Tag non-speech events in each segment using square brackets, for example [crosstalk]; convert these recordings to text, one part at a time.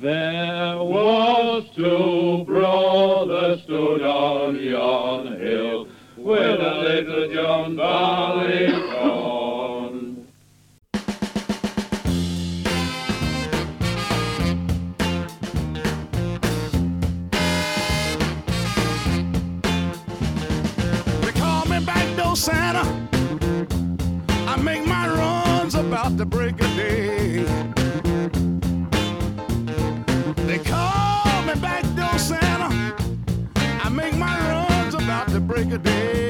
There was two brothers stood on yon hill with a little John Barleycorn. About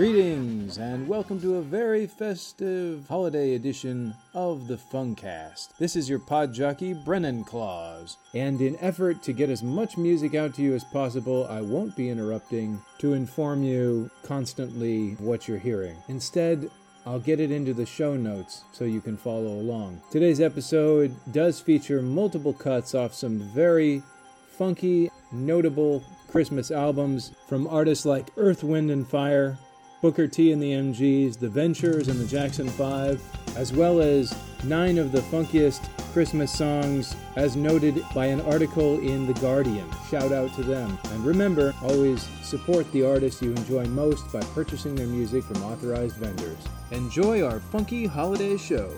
Greetings and welcome to a very festive holiday edition of the FUNkast. This is your pod jockey, Brennan Claus. And in effort to get as much music out to you as possible, I won't be interrupting to inform you constantly what you're hearing. Instead, I'll get it into the show notes so you can follow along. Today's episode does feature multiple cuts off some very funky, notable Christmas albums from artists like Earth, Wind, and Fire, Booker T and the MGs, The Ventures and the Jackson 5, as well as nine of the funkiest Christmas songs as noted by an article in The Guardian. Shout out to them. And remember, always support the artists you enjoy most by purchasing their music from authorized vendors. Enjoy our funky holiday show.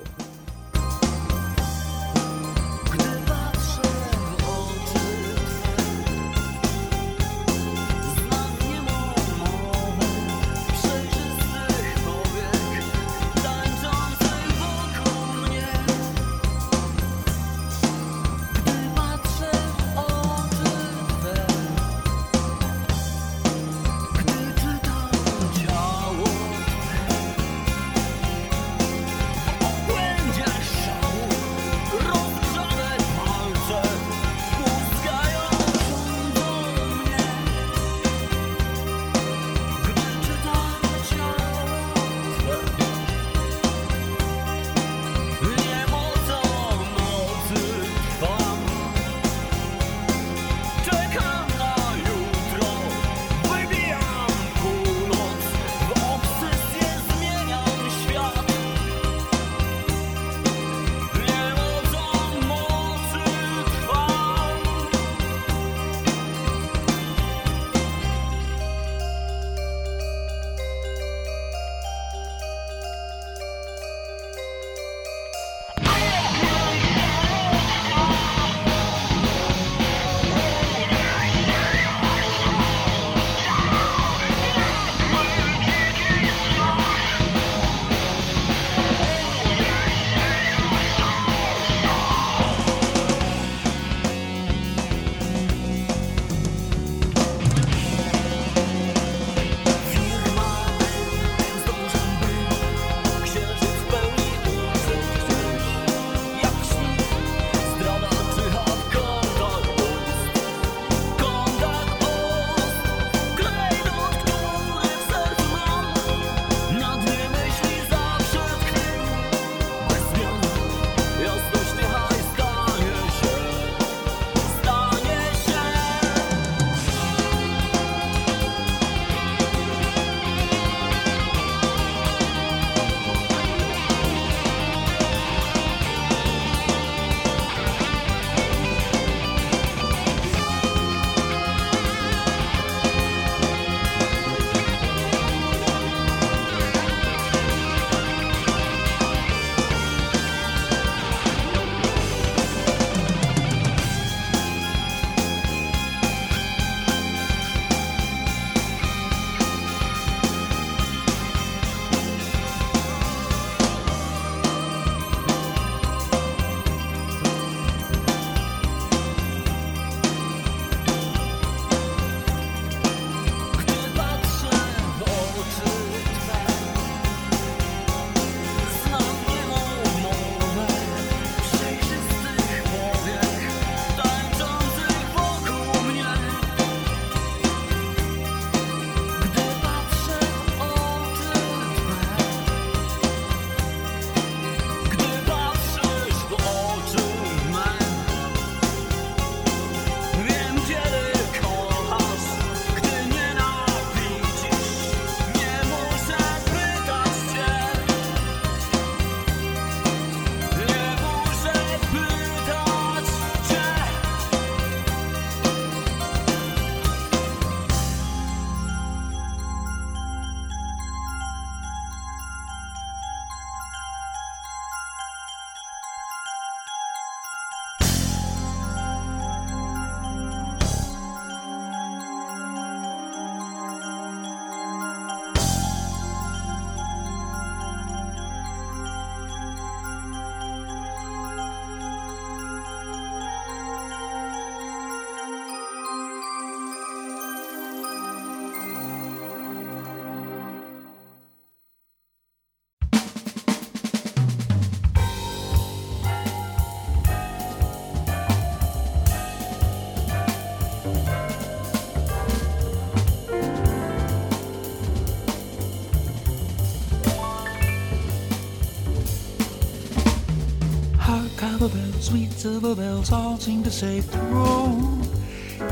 Silver bells all seem to say, throw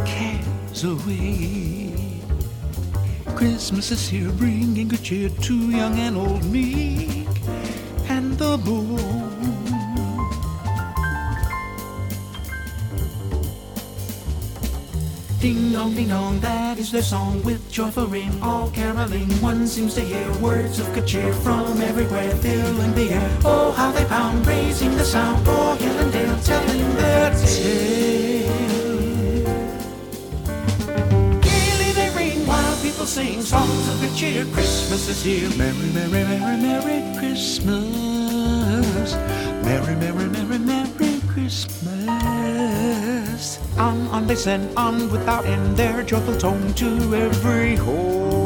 cares away. Christmas is here, bringing good cheer to young and old, meek dong, that is their song with joyful ring, all caroling. One seems to hear words of good cheer from everywhere, filling the air. Oh, how they pound, raising the sound, for hill and dale, telling their tale. Gaily they ring while people sing songs of good cheer. Christmas is here, merry, merry, merry, merry Christmas. Merry, merry, merry, merry Christmas. They send on without end their joyful tone to every home.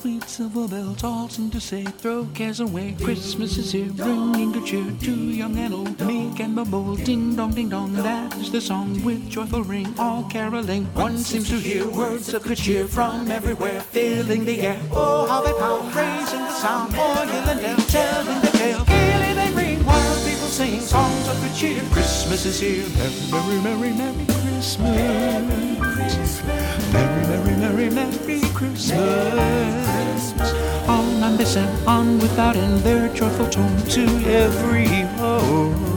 Sweet silver bells, all seem to say, throw cares away. Christmas is here, bringing good cheer to young and old, meek and bold. Ding dong, ding dong, that is the song with joyful ring, all caroling. One seems to hear words of good cheer from everywhere, filling the air. Oh, how they pound, raising the sound, for hill and dale, telling the tale. Gaily they ring, while people sing songs of good cheer. Christmas is here, merry, merry, merry, merry Christmas. Merry, merry, merry, merry Christmas. On and on without end their joyful tone to every home.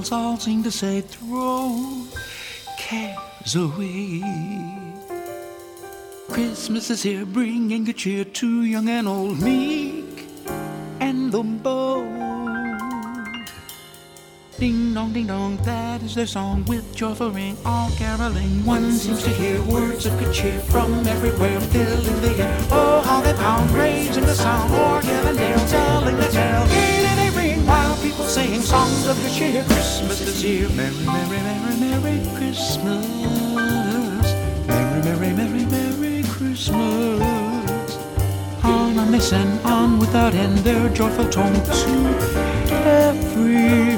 Bells, all seem to say, throw cares away. Christmas is here, bringing good cheer to young and old, meek and the bold. Ding dong, ding dong, that is their song with joyful ring, all caroling. One seems to hear words of good cheer from everywhere, filling the air. Oh, how they pound, raising the sound, or hill and dale, telling the tale. Of good cheer. Christmas is here, merry, merry, merry, merry Christmas. Merry, merry, merry, merry Christmas. On they send on without end their joyful tone to every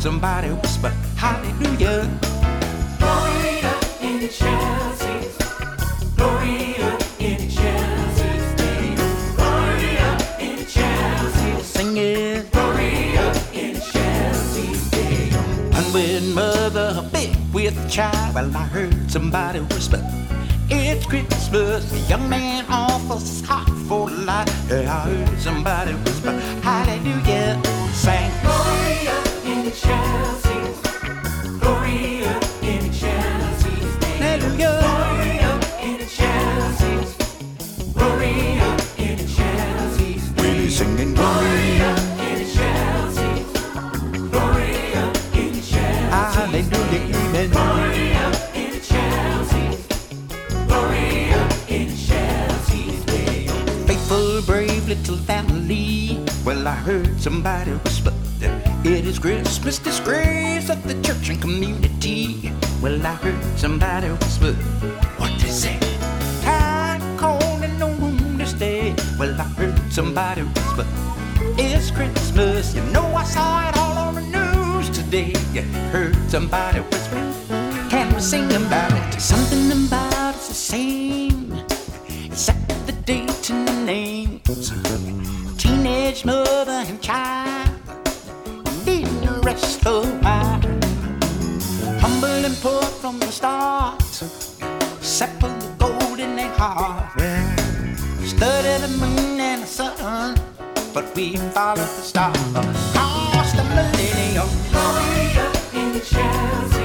heard somebody whisper, Hallelujah. Gloria in Excelsis. Gloria in Excelsis name. Gloria in Excelsis. Sing Gloria in Excelsis name. Unwed mother, big with child. Well, I heard somebody whisper, It's Christmas. The young man offers his heart for life. Yeah, I heard somebody whisper, Hallelujah. Sang, Gloria little family. Well, I heard somebody whisper it is Christmas disgrace of the church and community. Well, I heard somebody whisper, What is it? Time cold and no room to stay. Well, I heard somebody whisper, it's Christmas. You know, I saw it all on the news today. You heard somebody whisper, can we sing about it? Something about it's the same. Except the date and the names. Teenage mother and child a rest while. Humble and poor from the start. Settle the gold in their heart. Study the moon and the sun, but we follow the star. Across the millennium. Gloria in Excelsis. Gloria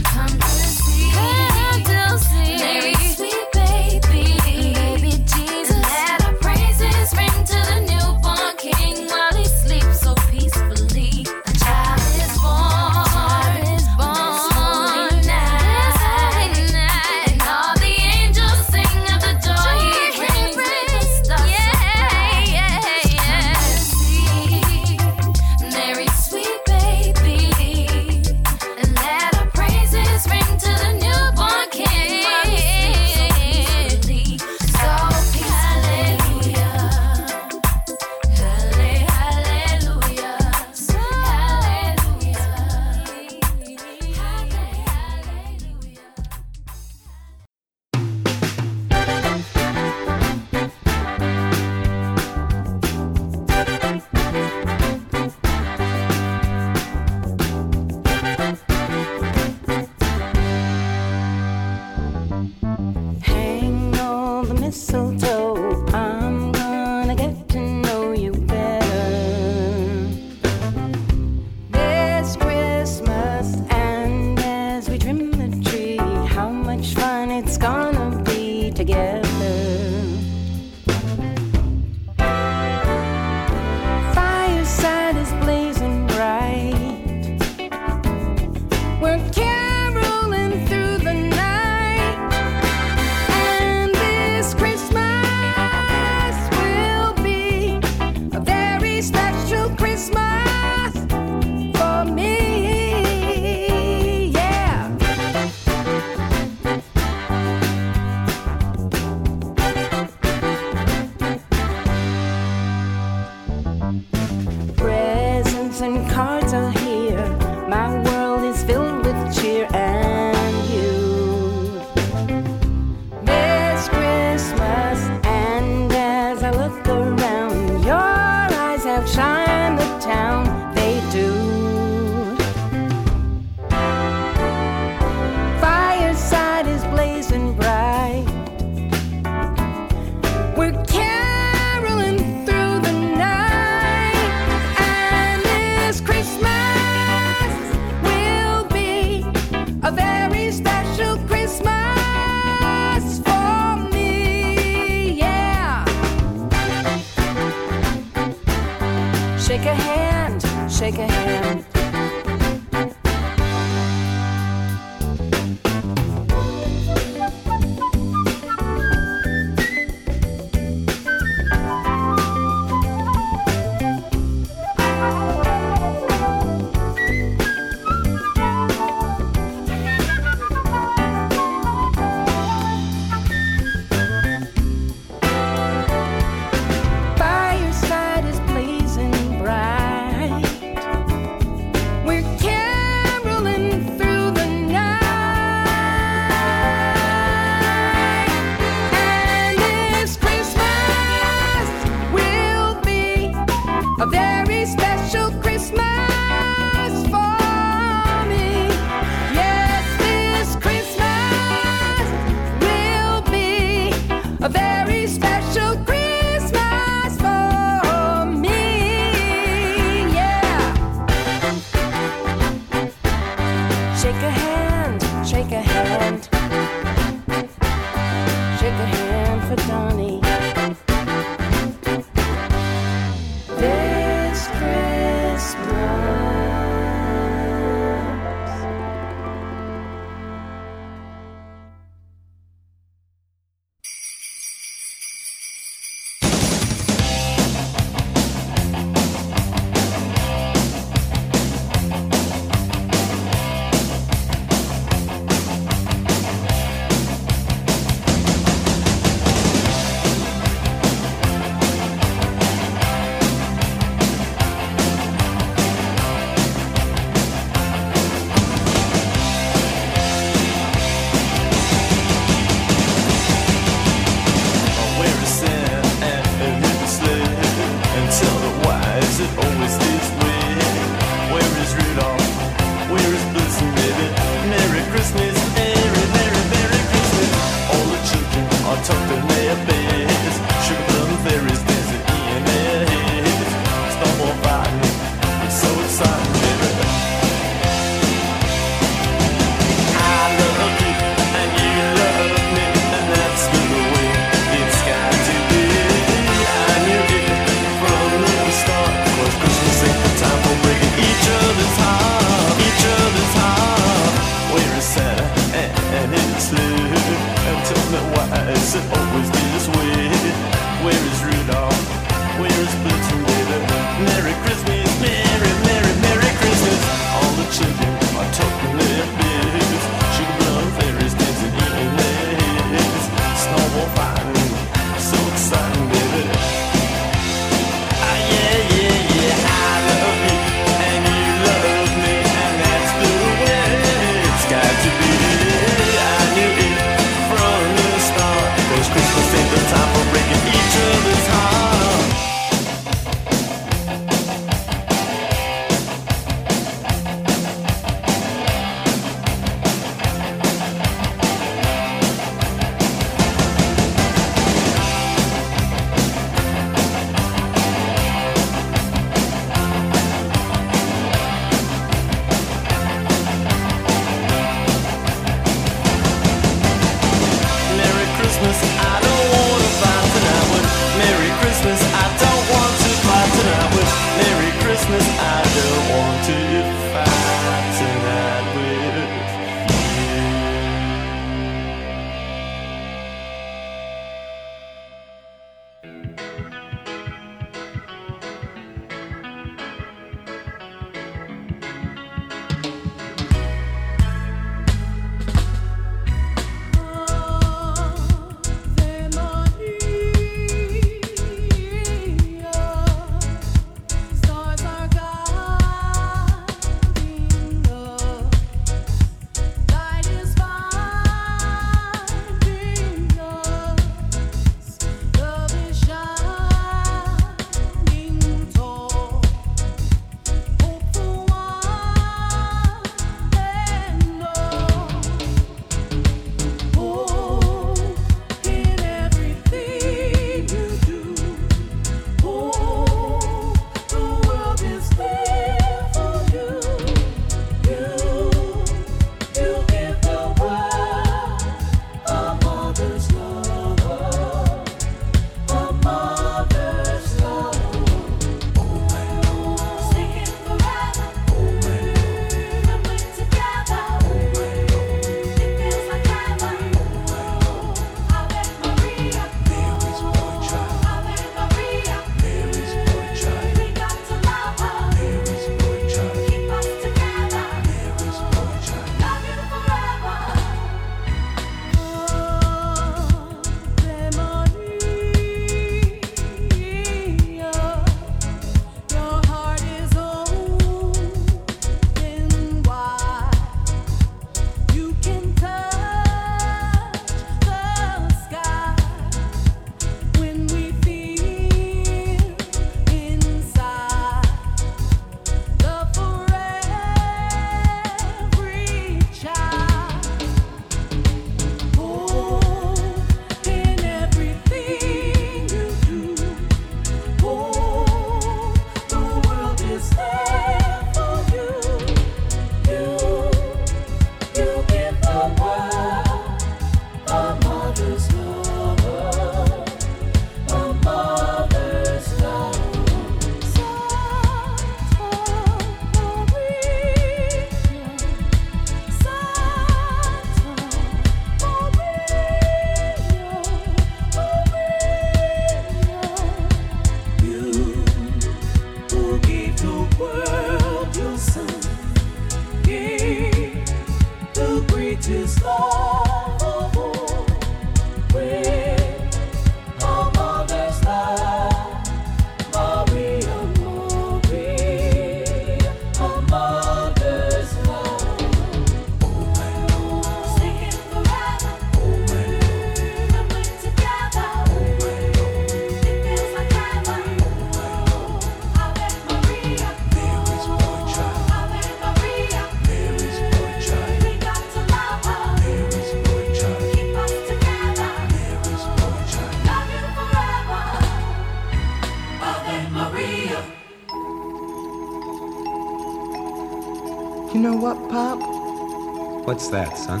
What's that, son?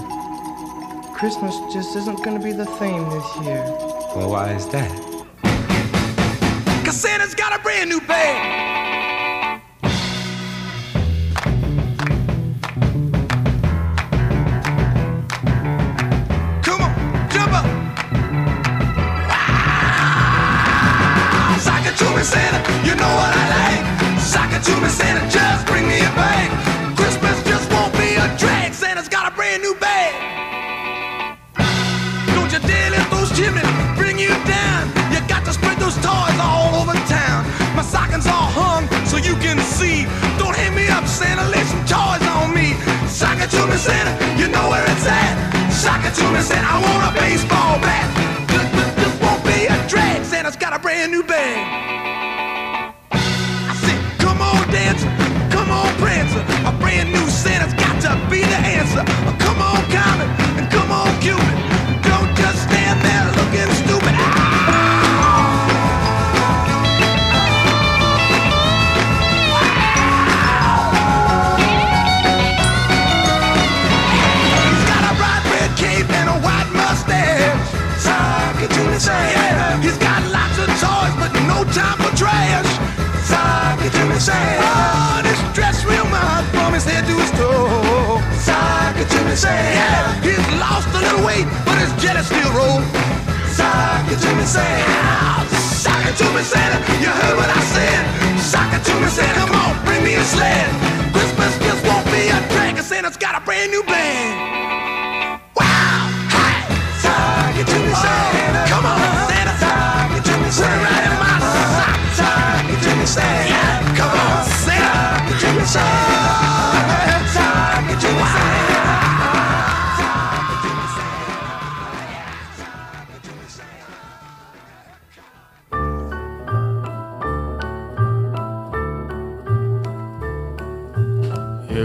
Christmas just isn't going to be the theme this year. Well, why is that? Cause Santa's got a brand new bag!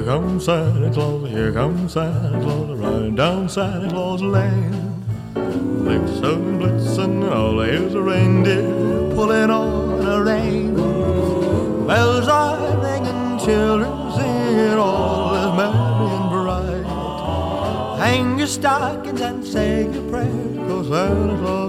Comes Santa Claus, here comes Santa Claus, riding down Santa Claus Lane. Blitzen, blitzen, all here's a reindeer pulling on a rein. Bells are ringing, children singing, all is merry and bright. Hang your stockings and say your prayers, cause Santa Claus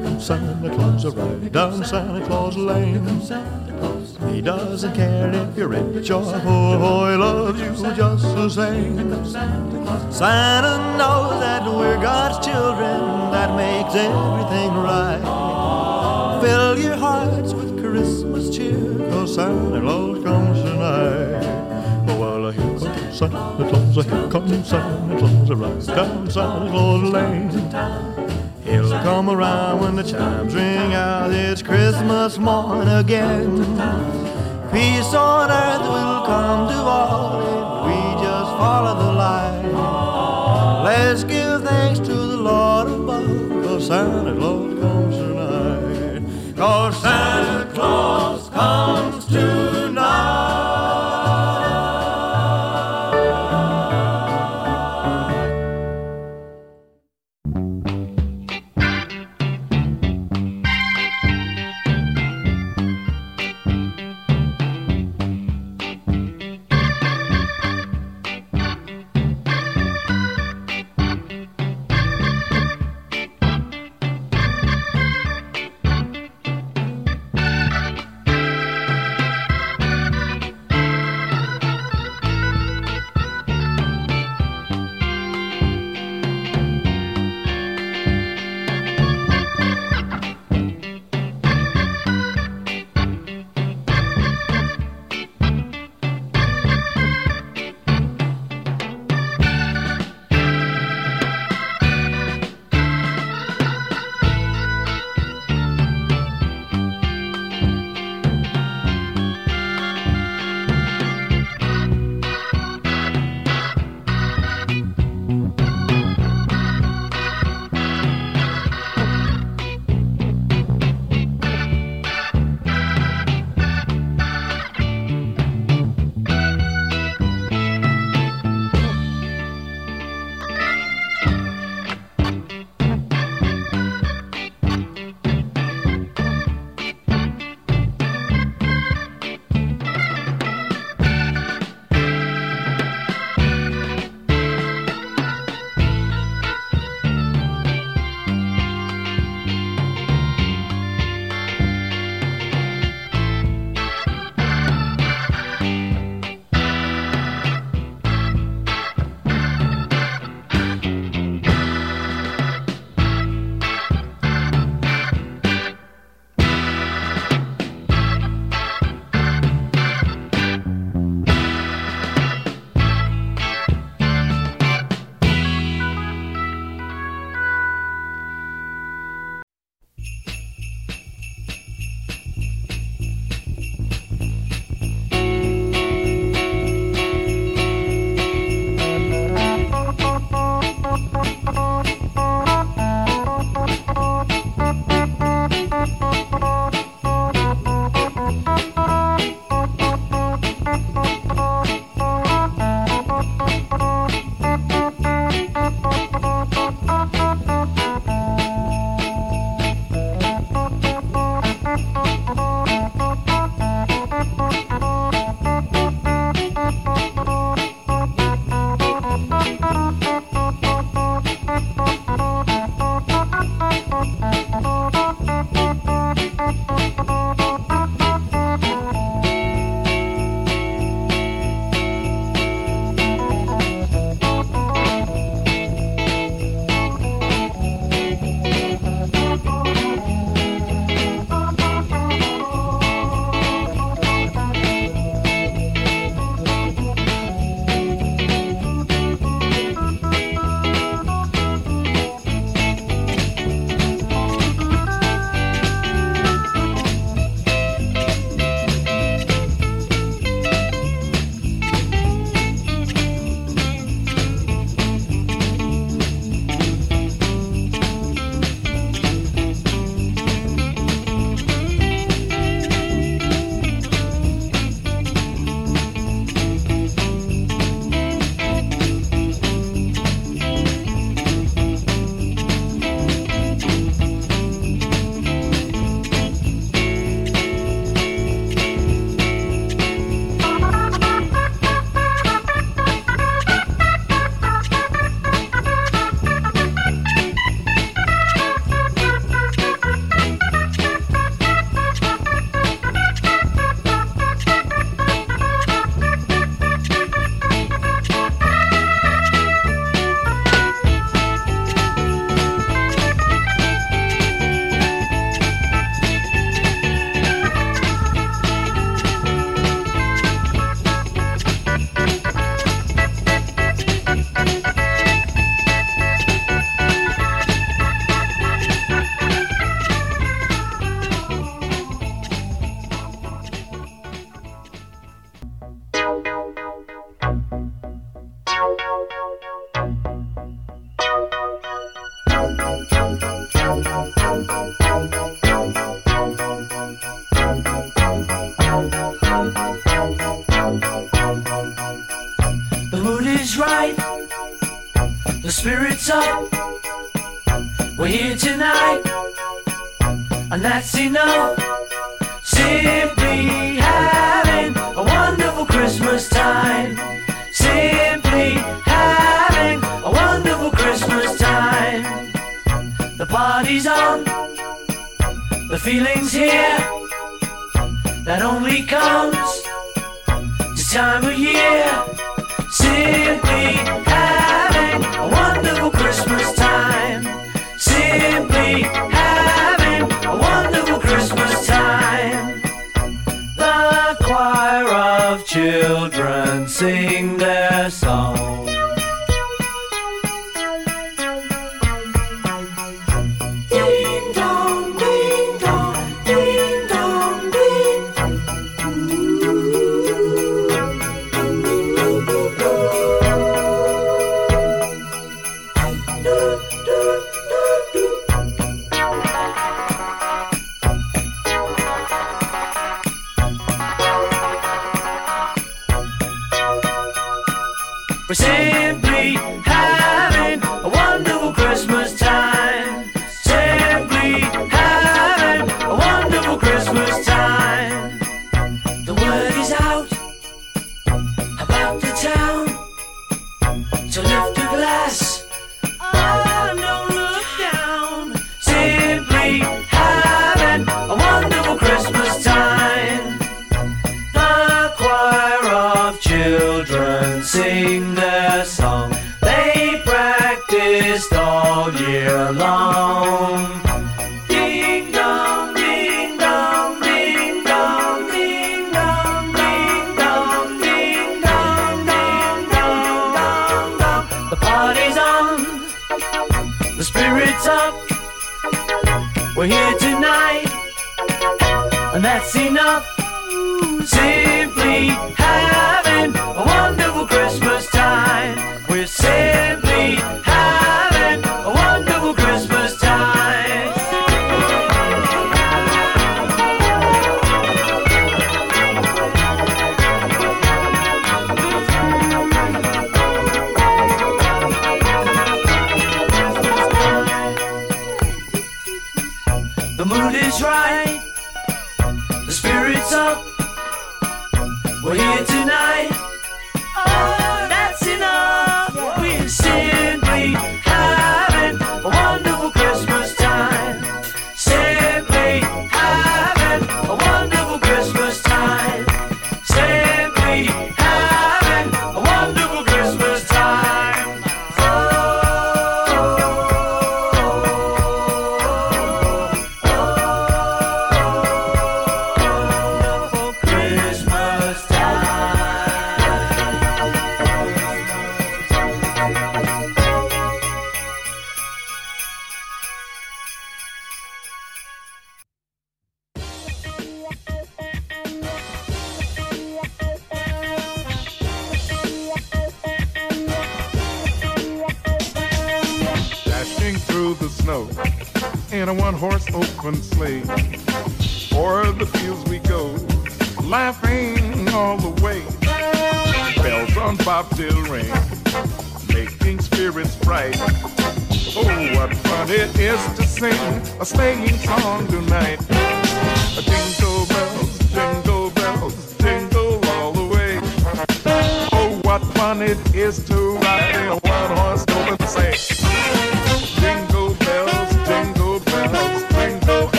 Santa Claus, riding down Santa Claus Lane. He doesn't care if you're rich or poor, he loves you just the same. Santa knows that we're God's children, that makes everything right. Fill your hearts with Christmas cheer, cause Santa Claus comes tonight. Oh, well, here comes Santa Claus, here comes Santa Claus, right down Santa Claus Lane. He'll come around when the chimes ring out. It's Christmas morn again. Peace on earth will come to all if we just follow the light. Let's give thanks to the Lord above, cause Santa Claus comes tonight. Cause Santa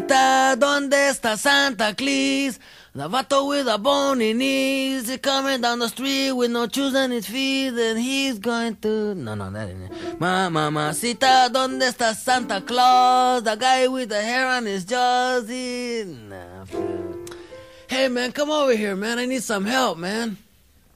mamacita, ¿dónde está Santa Claus? The vato with a bony knees, he coming down the street with no shoes on his feet, and he's going to... No, no, that ain't it. Ma, mamacita, ¿dónde está Santa Claus? The guy with the hair on his jaws, he... Nah. Hey, man, come over here, man. I need some help, man.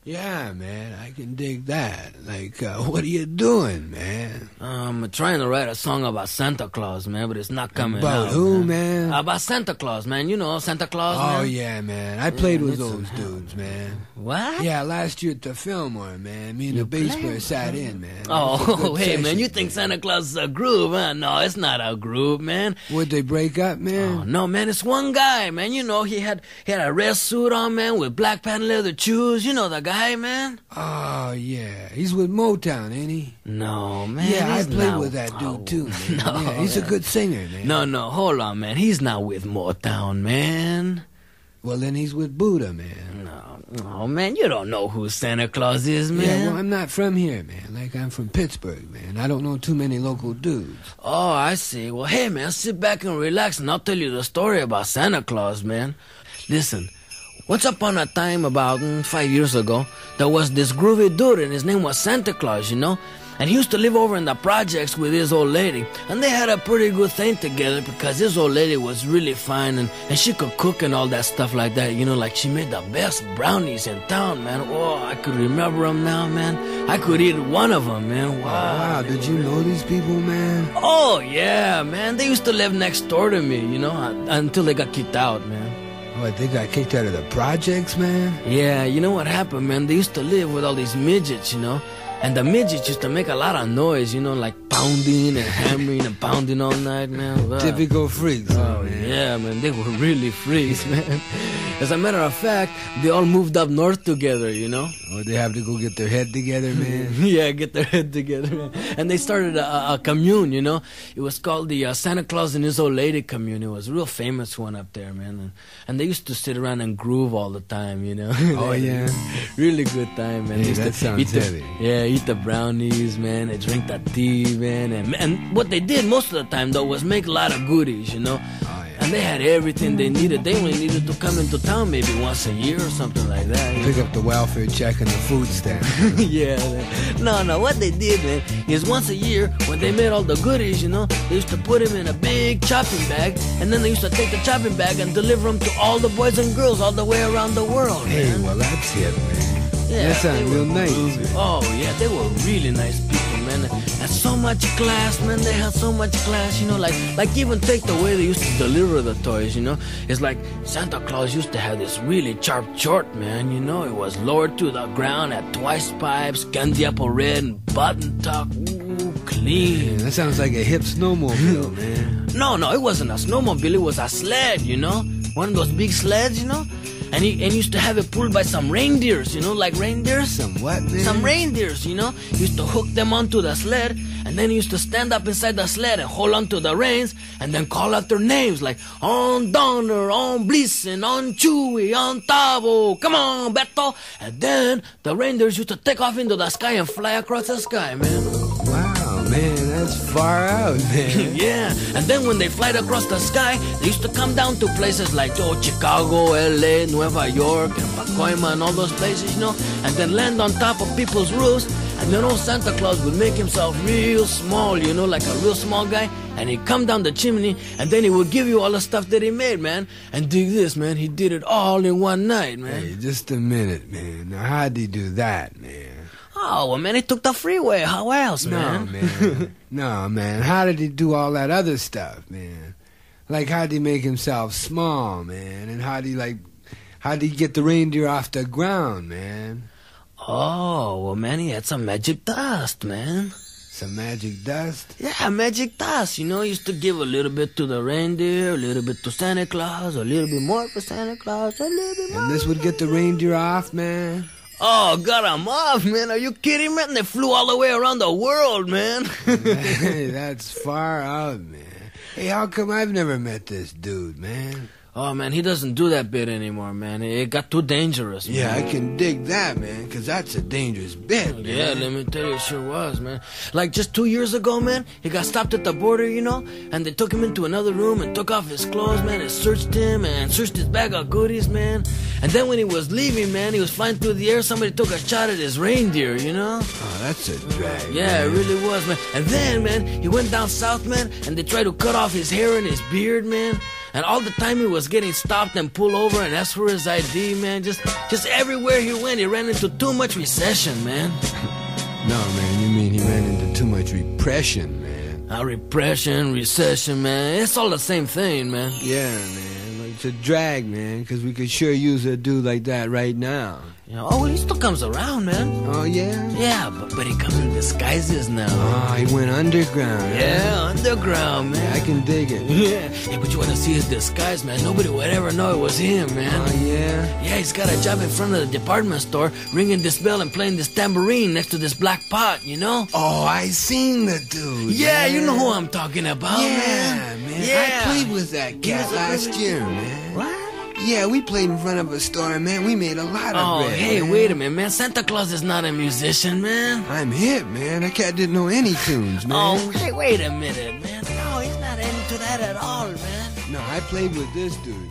Yeah, man, I can dig that. Like, uh, [laughs] what are you doing, man? I'm trying to write a song about Santa Claus, man, but it's not coming About out. who, man? About Santa Claus, man. You know Santa Claus, Oh, man. yeah, man. I played Yeah, with those dudes, man. What? Yeah, last year at the Fillmore, man. Me and the bass player sat in, man. It was a Oh, [laughs] hey, man, session. you think Santa Claus is a groove, huh? No, it's not a groove, man. Would they break up, man? Oh, no, man, it's one guy, man. You know, he had he had a red suit on, man, with black patent leather shoes. You know the guy, man? Oh, yeah. He's with Motown, ain't he? No, man. yeah, I played with that dude, oh, too, [laughs] man. No, yeah, he's a good singer, man. No, no, hold on, man. He's not with Motown, man. Well, then he's with Buddah, man. No, oh, man, you don't know who Santa Claus is, man. Yeah, well, I'm not from here, man. Like, I'm from Pittsburgh, man. I don't know too many local dudes. Oh, I see. Well, hey, man, sit back and relax, and I'll tell you the story about Santa Claus, man. Listen, once upon a time, about mm, five years ago, there was this groovy dude, and his name was Santa Claus, you know? And he used to live over in the projects with his old lady. And they had a pretty good thing together because his old lady was really fine and, and she could cook and all that stuff like that. You know, like she made the best brownies in town, man. Oh, I could remember them now, man. I could eat one of them, man. Wow. Wow, did you know these people, man? Oh yeah, man. They used to live next door to me, you know, until they got kicked out, man. What, they got kicked out of the projects, man? Yeah, you know what happened, man? They used to live with all these midgets, you know, and the midgets used to make a lot of noise, you know, like pounding and hammering and pounding all night, man. Wow. Typical freaks, Oh man. yeah, man. They were really freaks, [laughs] man. As a matter of fact, they all moved up north together, you know. Or they have to go get their head together, man. [laughs] yeah, get their head together, man. And they started a, a- commune, you know. It was called the uh, Santa Claus and His Old Lady commune. It was a real famous one up there, man. And, and they used to sit around and groove all the time, you know. [laughs] Oh, yeah? really good time, man. Hey, that sounds eat the- heavy. yeah, eat the brownies, man. They drink the tea, man. And, and what they did most of the time, though, was make a lot of goodies, you know. Oh, yeah. And they had everything they needed. They only needed to come into town maybe once a year or something like that. you know? Pick up the welfare check and the food stamp. [laughs] yeah. man. No, no. What they did, man, is once a year when they made all the goodies, you know, they used to put them in a big chopping bag, and then they used to take the chopping bag and deliver them to all the boys and girls all the way around the world, hey, man. well, that's it, man. Yeah, that sounds they real were nice. Oh yeah, they were really nice people, man. And so much class, man. They had so much class, you know. Like, like even take the way they used to deliver the toys, you know. It's like Santa Claus used to have this really sharp short, man. You know, it was lowered to the ground at twice pipes, candy apple red, and button tuck. Ooh, clean. that sounds like a hip snowmobile, [laughs] man. No, no, it wasn't a snowmobile. It was a sled, you know, one of those big sleds, you know. And he and used to have it pulled by some reindeers, you know, like reindeers. Some what, man? Some reindeers, you know. He used to hook them onto the sled, and then he used to stand up inside the sled and hold onto the reins, and then call out their names like on Donner, on Blitzen, on Chewy, on Tavo, come on, Beto. And then the reindeers used to take off into the sky and fly across the sky, man. Wow, man, that's far out, [laughs] man. yeah, and then when they fly across the sky, they used to come down to places like oh, Chicago, LA, Nueva York, and Pacoima, and all those places, you know, and then land on top of people's roofs. And then old Santa Claus would make himself real small, you know, like a real small guy, and he'd come down the chimney, and then he would give you all the stuff that he made, man. And dig this, man, he did it all in one night, man. Hey, just a minute, man. Now, how'd he do that, man? Oh, well, man, he took the freeway. How else, man? No, man. [laughs] no, man. How did he do all that other stuff, man? Like, how'd he make himself small, man? And how'd he, like, how'd he get the reindeer off the ground, man? Oh, well, man, he had some magic dust, man. Some magic dust? Yeah, magic dust. You know, he used to give a little bit to the reindeer, a little bit to Santa Claus, a little bit more for Santa Claus, a little bit more. And this would get the reindeer off, man? Oh, got got 'em off, man. Are you kidding, man? They flew all the way around the world, man. [laughs] that's far out, man. Hey, how come I've never met this dude, man? Oh, man, he doesn't do that bit anymore, man. It got too dangerous, man. Yeah, I can dig that, man, 'cause that's a dangerous bit, man. Yeah, let me tell you, it sure was, man. Like just two years ago, man, he got stopped at the border, you know, and they took him into another room and took off his clothes, man, and searched him and searched his bag of goodies, man. And then when he was leaving, man, he was flying through the air. Somebody took a shot at his reindeer, you know. Oh, that's a drag. Yeah, it really was, man. And then, man, he went down south, man, and they tried to cut off his hair and his beard, man. And all the time he was getting stopped and pulled over and asked for his ID, man. Just, just everywhere he went, he ran into too much recession, man. [laughs] No, man, you mean he ran into too much repression, man. Uh, repression, recession, man. It's all the same thing, man. Yeah, man. It's a drag, man, 'cause we could sure use a dude like that right now. You know, oh, he still comes around, man. Oh, yeah? Yeah, but, but he comes in disguises now. Ah, oh, he went underground. Yeah, underground, man. I can dig it. [laughs] Yeah, hey, but you want to see his disguise, man? Nobody would ever know it was him, man. Oh, yeah? Yeah, he's got a job in front of the department store, ringing this bell and playing this tambourine next to this black pot, you know? Oh, I seen the dude. Yeah, man. you know who I'm talking about, Yeah, man. man. Yeah. I played with that cat last year, man. What? Yeah, we played in front of a store, man. We made a lot of Oh, bread, hey, man. wait a minute, man. Santa Claus is not a musician, man. I'm hip, man. That cat didn't know any tunes, man. Oh, hey, wait a minute, man. No, he's not into that at all, man. No, I played with this dude.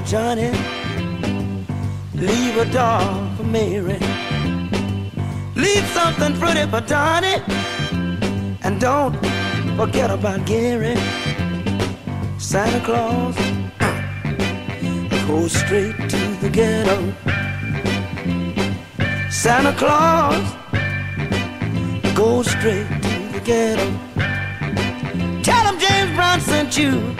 for Johnny, leave a dog for Mary, leave something pretty for Donnie, and don't forget about Gary. Santa Claus goes straight to the ghetto. Santa Claus goes straight to the ghetto. Tell him James Brown sent you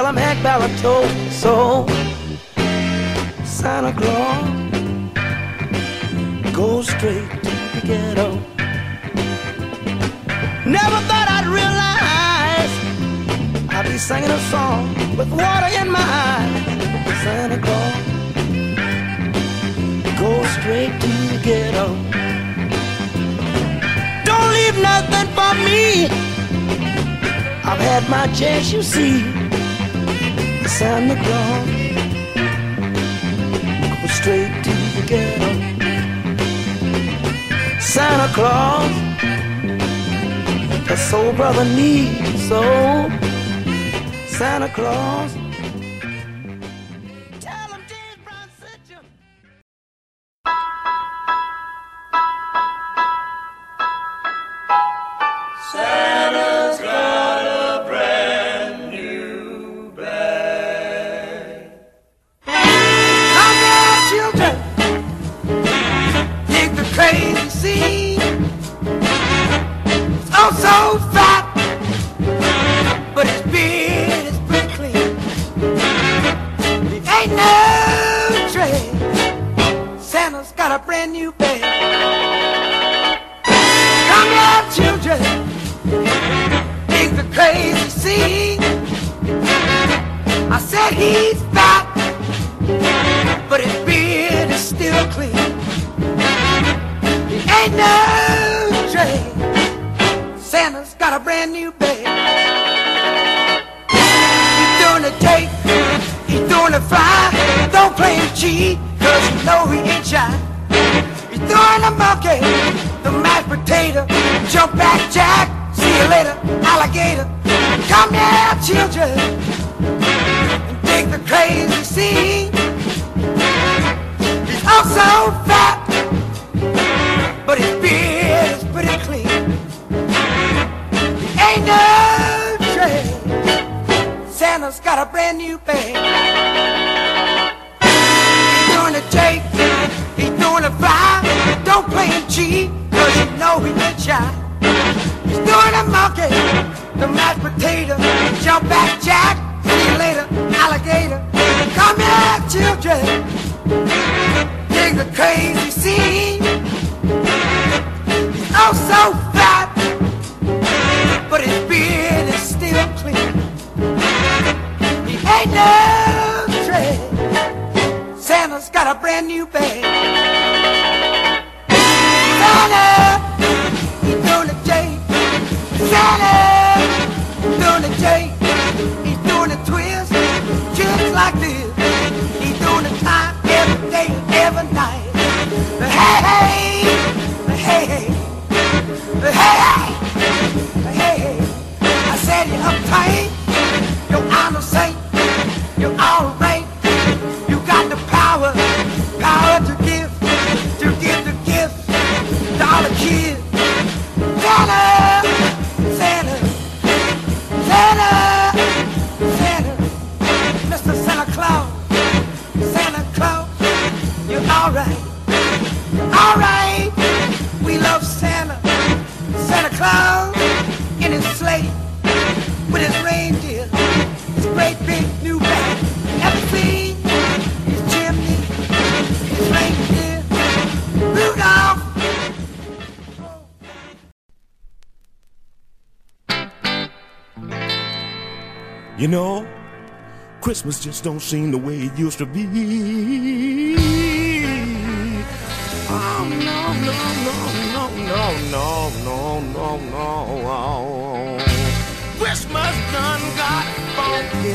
tell them Hank Ballard told so. Santa Claus, go straight to the ghetto. Never thought I'd realize I'd be singing a song with water in my eyes. Santa Claus, go straight to the ghetto. Don't leave nothing for me. I've had my chance, you see. Santa Claus, go straight to the ghetto. Santa Claus, the soul brother needs so. Santa Claus. Potato, jump back jack. See you later, alligator. Come here, children dig the crazy scene. He's oh so fat, but his beard is still clean. He ain't no trade. Santa's got a brand new bag. Santa, he's the J. Santa, doing the J. He's doing the twist, just like this. He's doing the time every day, every night. Hey, hey, hey, hey, hey, hey, hey, hey. I said you're uptight, clown in his sleigh with his reindeer, his great big new bag. Ever seen his chimney, his reindeer, Rudolph? You know, Christmas just don't seem the way it used to be. Oh, no, no, no, no, no, no, no long, long. Christmas done got funky.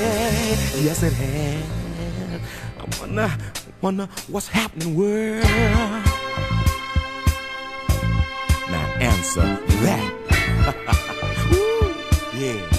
Yes, it has. I wonder, wonder what's happening, world. Now answer that. [laughs] Ooh, yeah.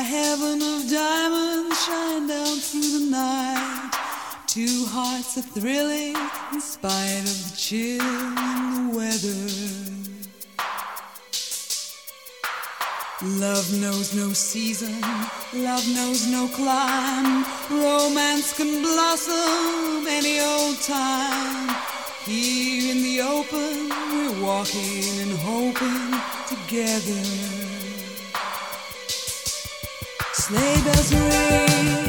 A heaven of diamonds shine down through the night. Two hearts are thrilling in spite of the chill in the weather. Love knows no season, love knows no climb. Romance can blossom any old time. Here in the open, we're walking and hoping together. Sleigh bells ring,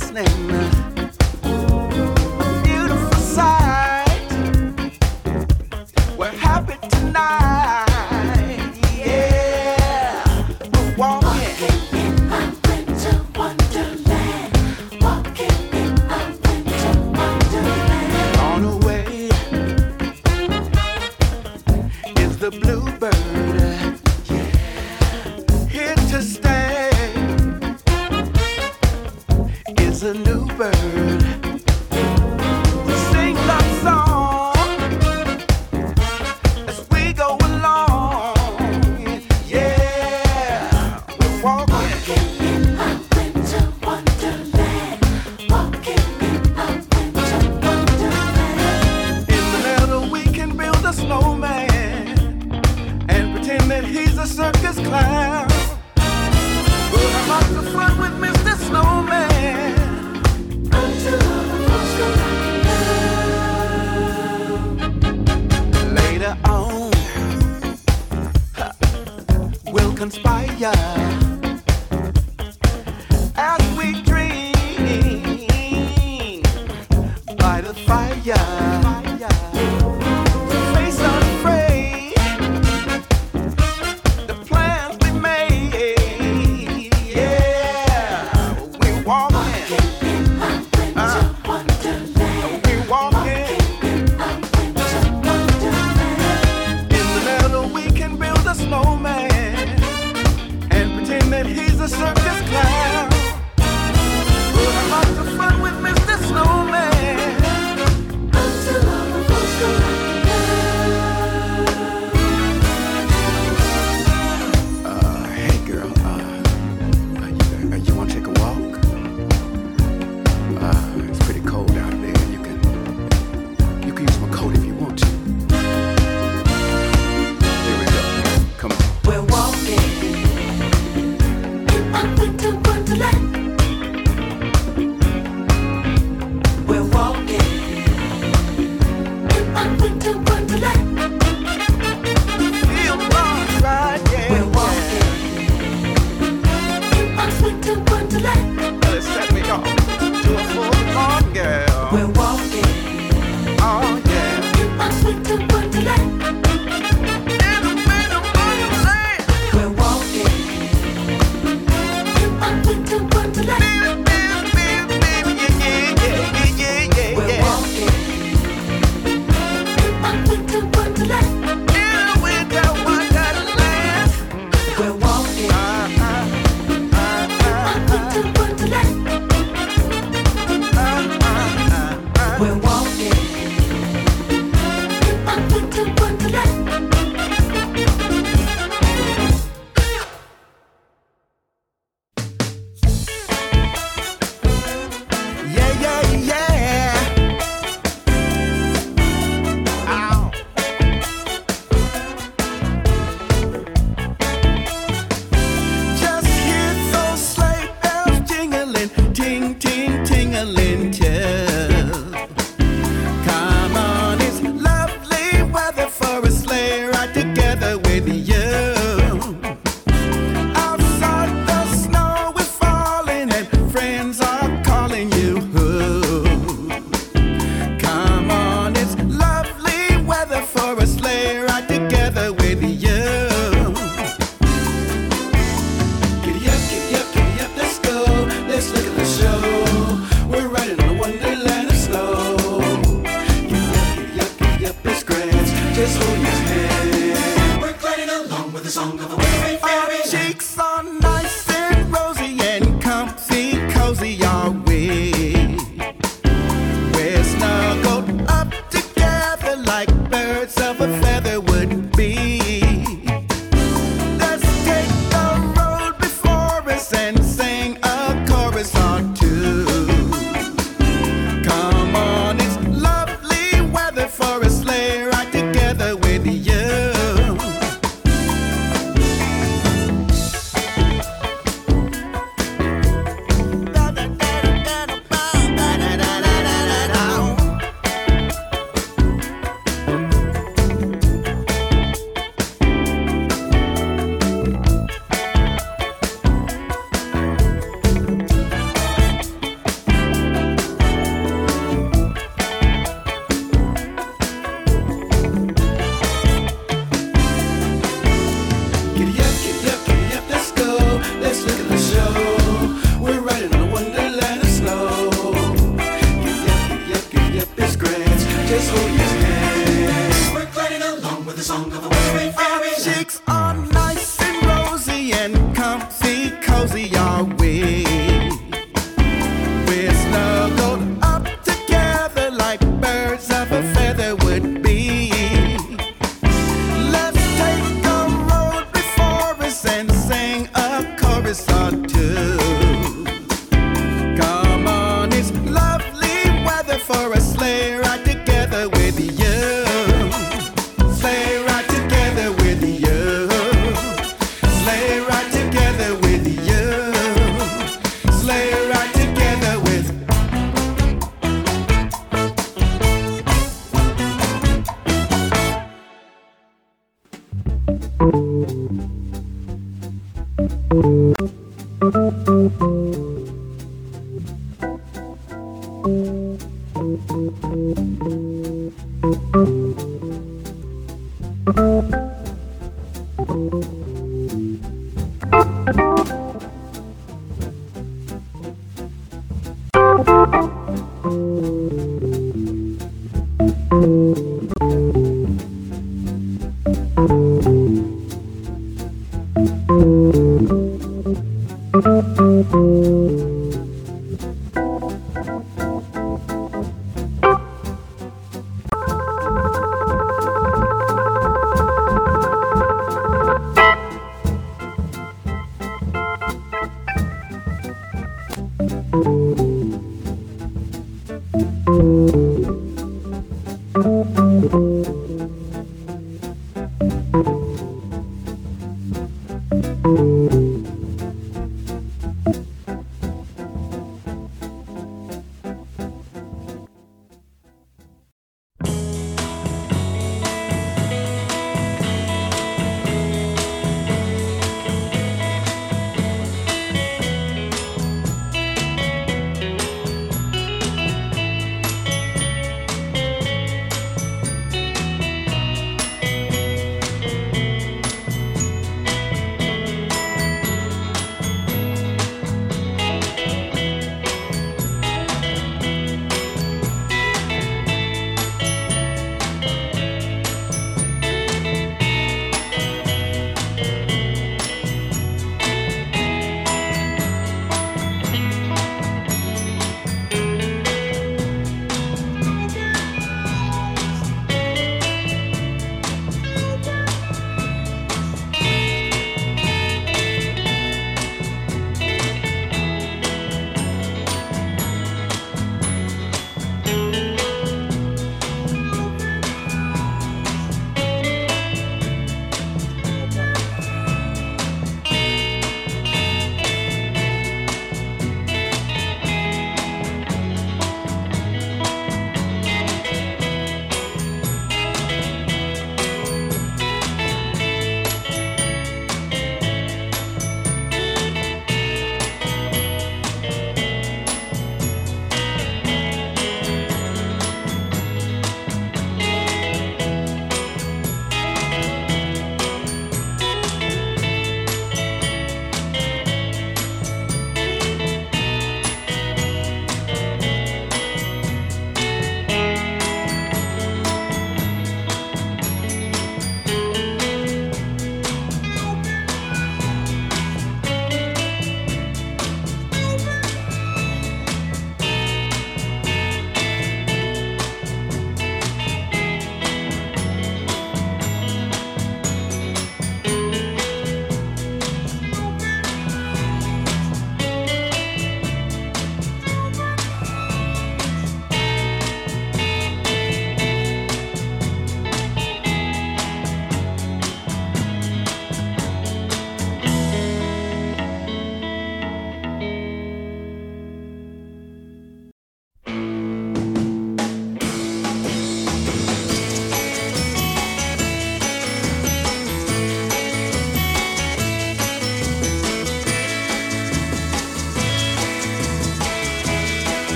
snake. the circus clown. We'll have lots with Mr. Snowman. Until the. Later on, we'll conspire.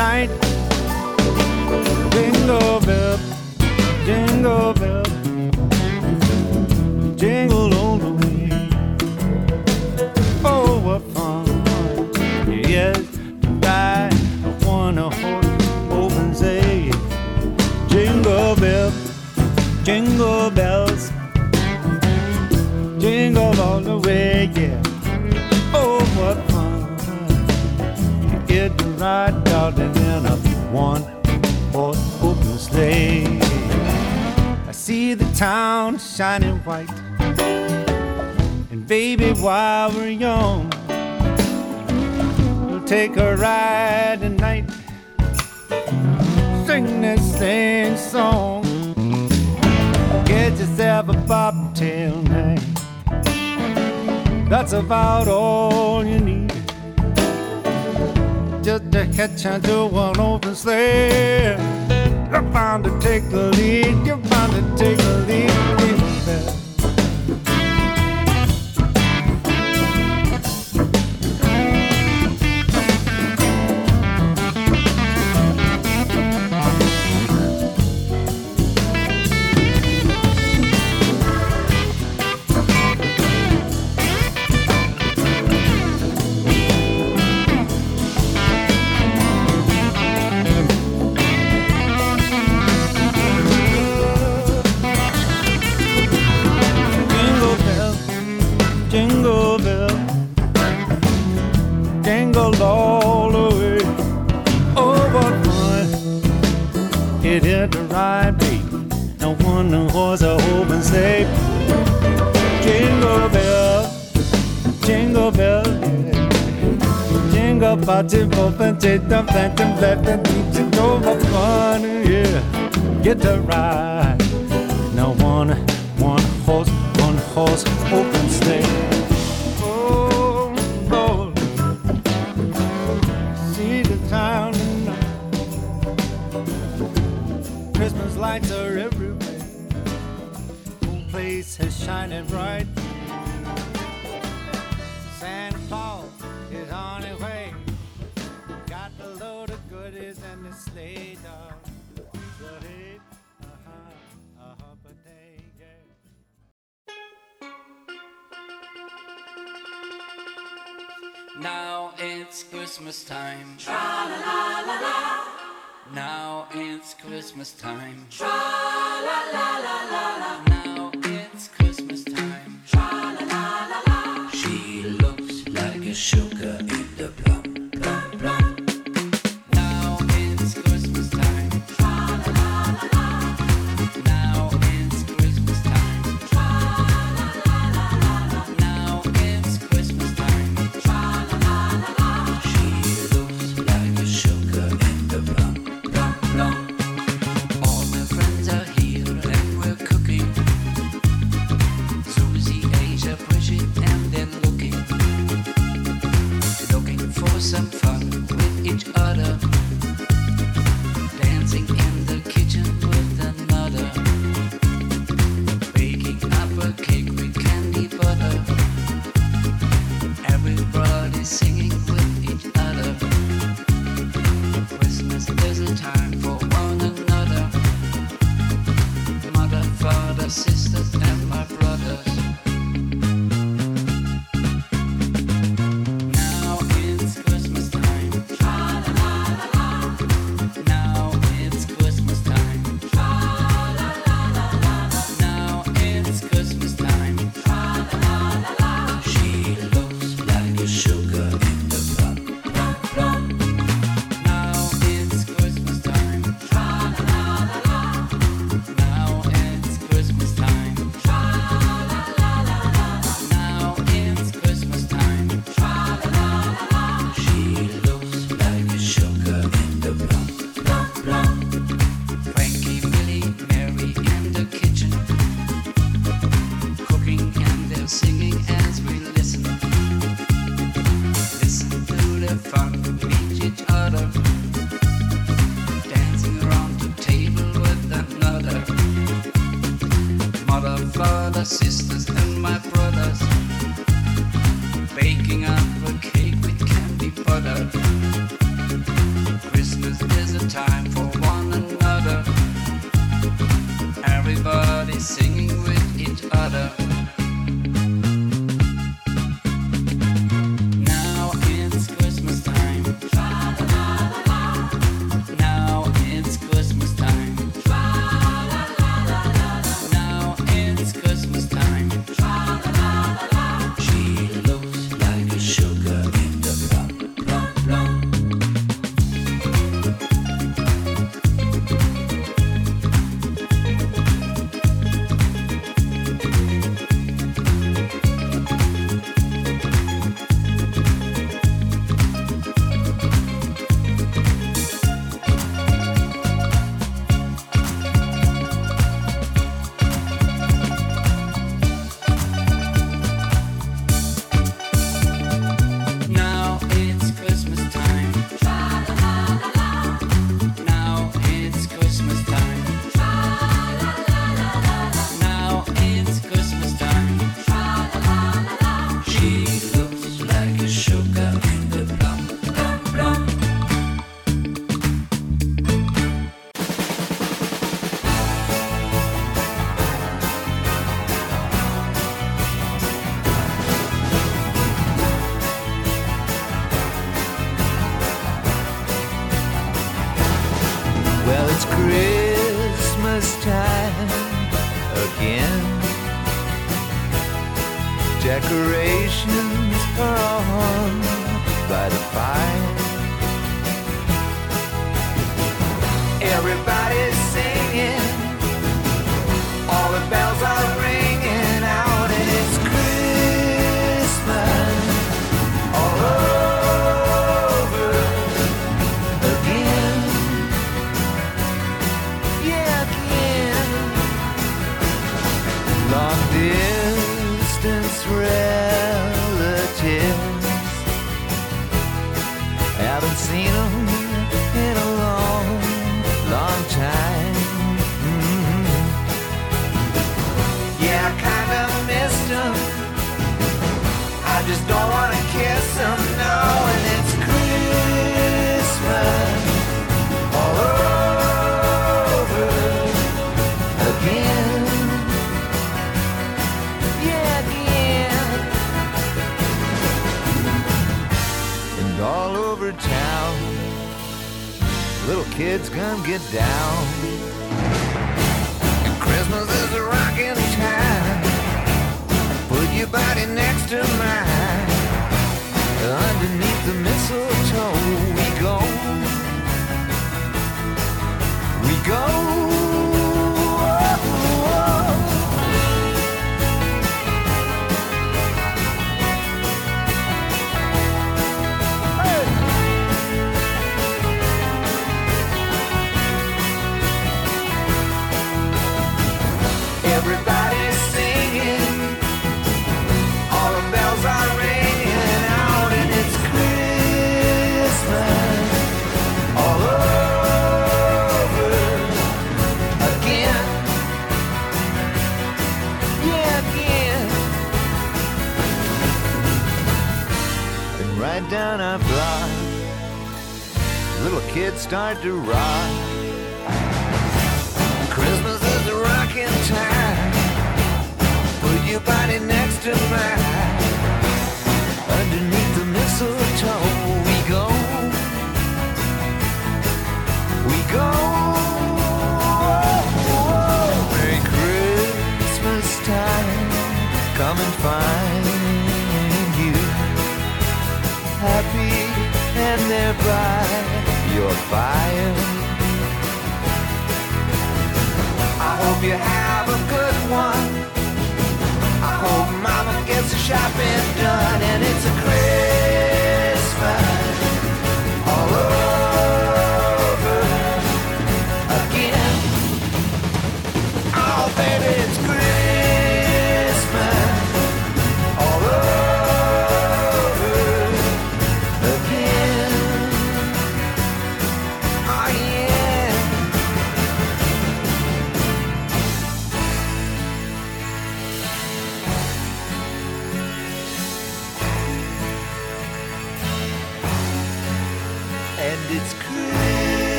Song Just get down. to.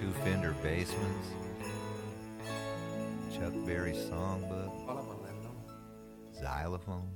Two Fender Basements, Chuck Berry Songbook, Xylophone.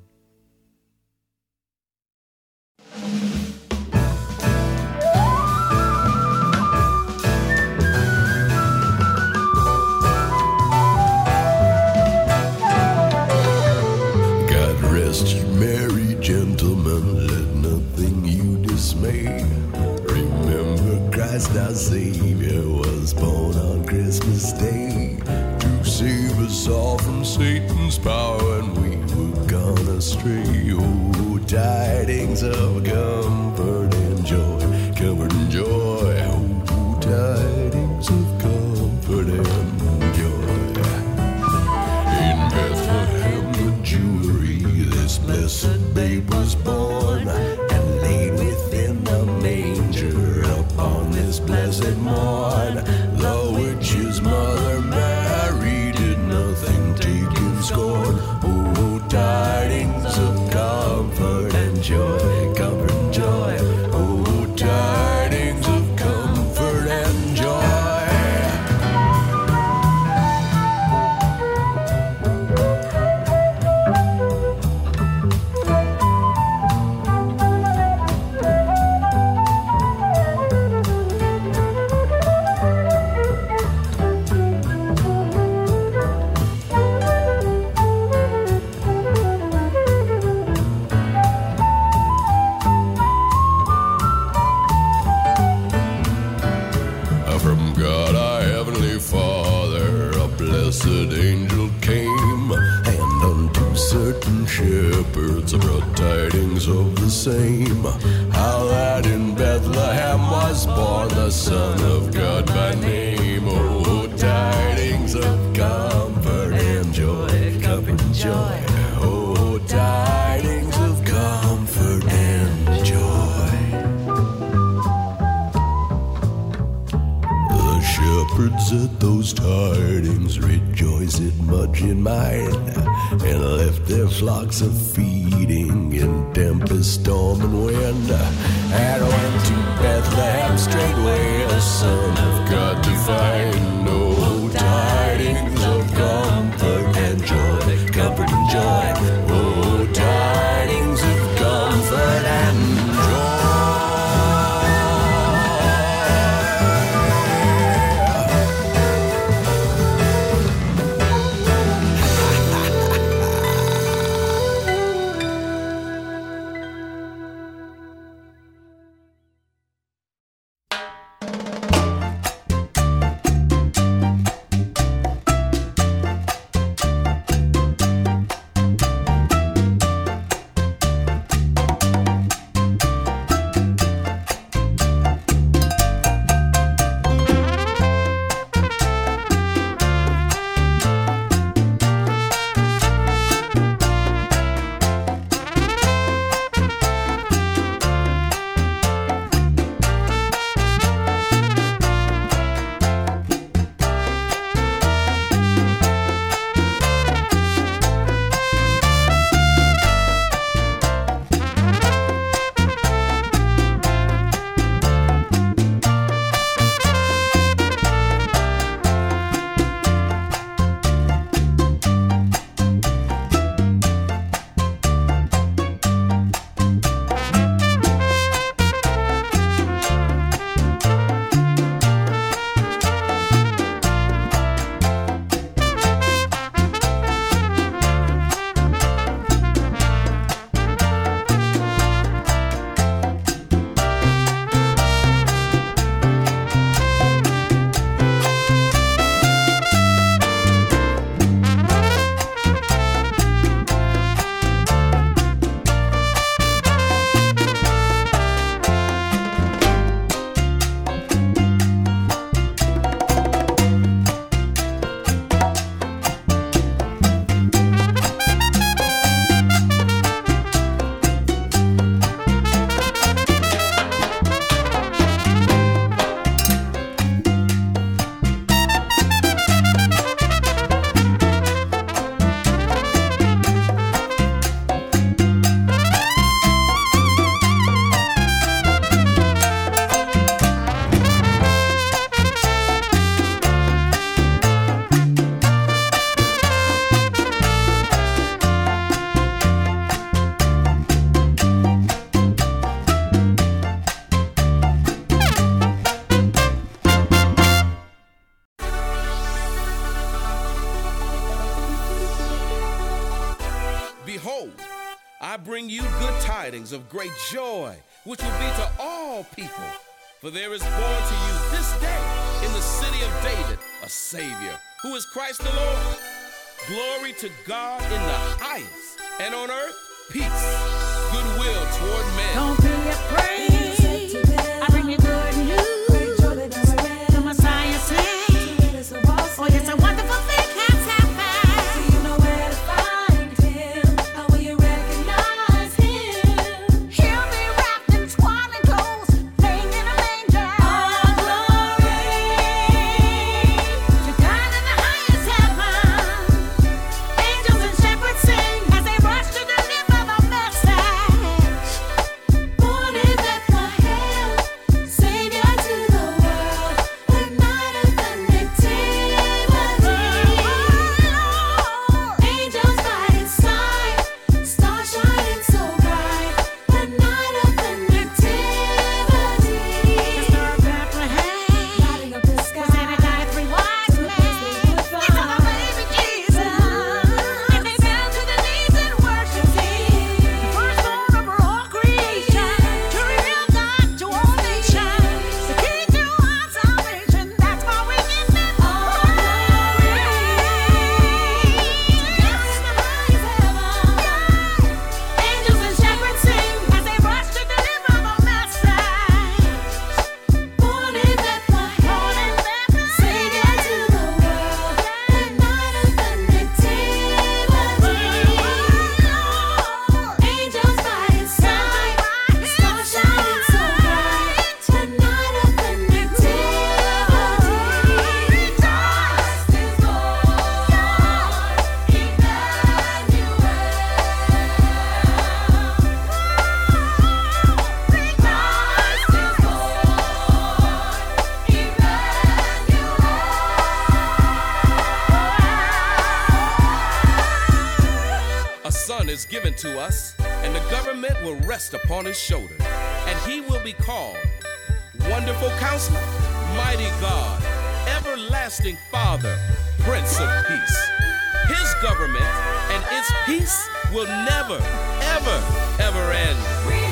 great joy, which will be to all people. For there is born to you this day in the city of David a Savior, who is Christ the Lord. Glory to God in the highest, and on earth, peace, goodwill toward men. Don't be afraid. I bring you given to us, and the government will rest upon his shoulder. And he will be called Wonderful Counselor, Mighty God, Everlasting Father, Prince of Peace. His government and its peace will never, ever, ever end.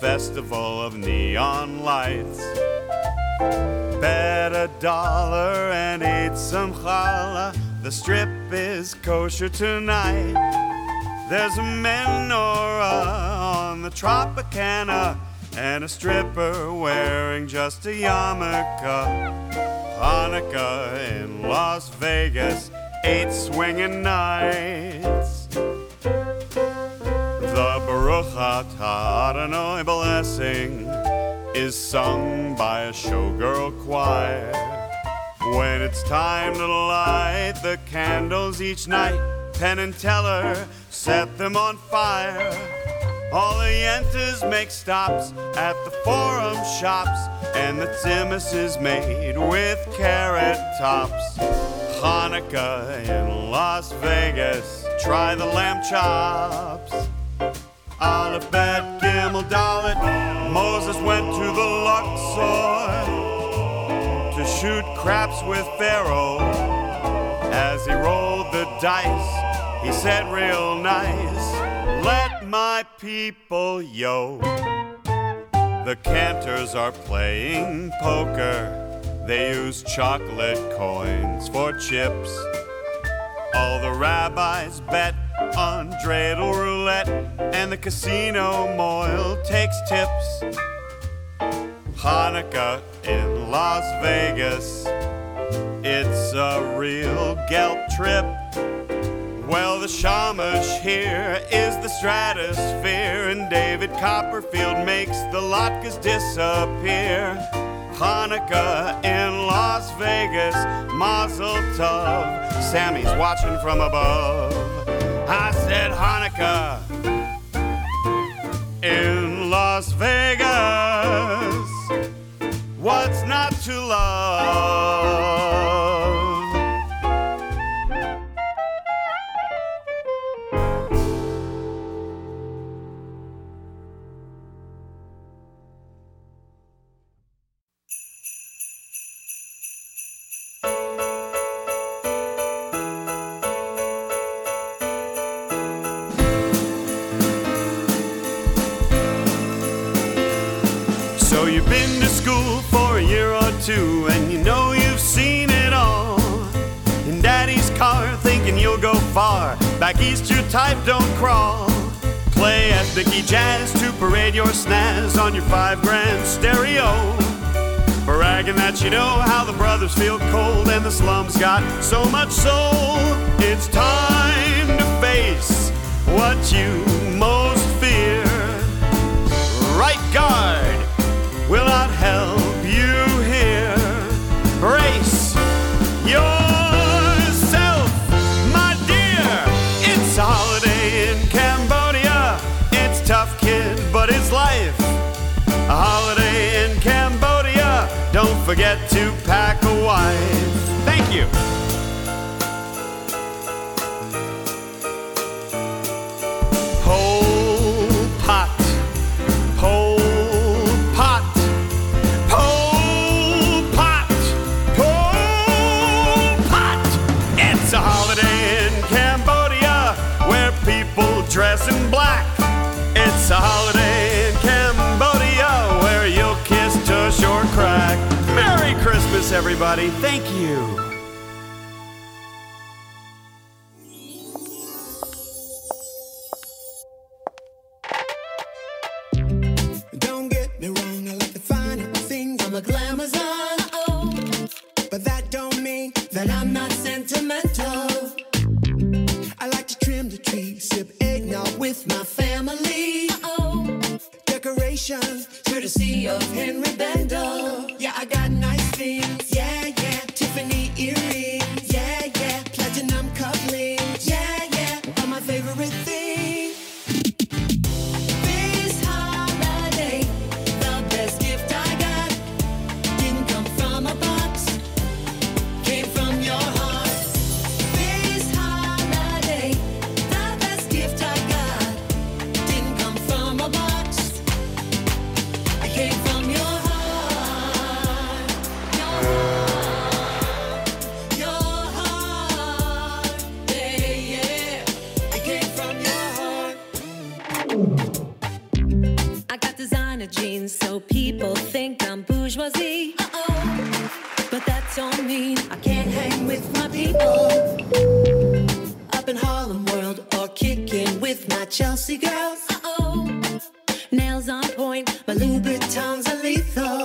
Festival of neon lights. Bet a dollar and eat some challah. The strip is kosher tonight. There's a menorah on the Tropicana and a stripper wearing just a yarmulke. Hanukkah in Las Vegas, eight swinging nights. Adonai blessing is sung by a showgirl choir. When it's time to light the candles each night, Penn and Teller set them on fire. All the yentas make stops at the forum shops, and the tzimmus is made with carrot tops. Hanukkah in Las Vegas, try the lamb chops. Bet Gimel Dalet, Moses went to the Luxor to shoot craps with Pharaoh. As he rolled the dice, he said real nice, let my people yo. The cantors are playing poker. They use chocolate coins for chips. All the rabbis bet on dreidel roulette, and the casino moil takes tips. Hanukkah in Las Vegas, it's a real gelt trip. Well, the shamash here is the stratosphere, and David Copperfield makes the latkes disappear. Hanukkah in Las Vegas, Mazel Tov. Sammy's watching from above. I said Hanukkah in Las Vegas. What's not to love? Two, and you know you've seen it all. In daddy's car, thinking you'll go far. Back east, your type don't crawl. Play ethnic jazz to parade your snaz on your five grand stereo. Bragging that you know how the brothers feel cold and the slums got so much soul. It's time to face what you to pack a wife. Thank you. Everybody. Thank you. Think I'm bourgeoisie. Uh-oh. But that don't mean I can't hang with my people. Up in Harlem World or kicking with my Chelsea girls. Uh-oh. Nails on point, my Louboutins are lethal.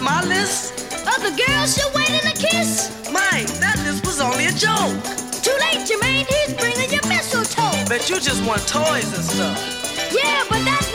My list? Of the girls you're waiting to kiss. Mike, that list was only a joke. Too late, Jermaine. He's bringing your mistletoe. Bet you just want toys and stuff. Yeah, but that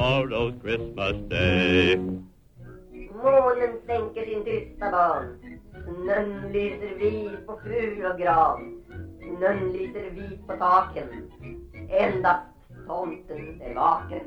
tomorrow's Christmas day. Målen sänker sin tysta ban. Snön lyser vit på fur och gran. Snön lyser vit på taken. Endast tomten är vaken.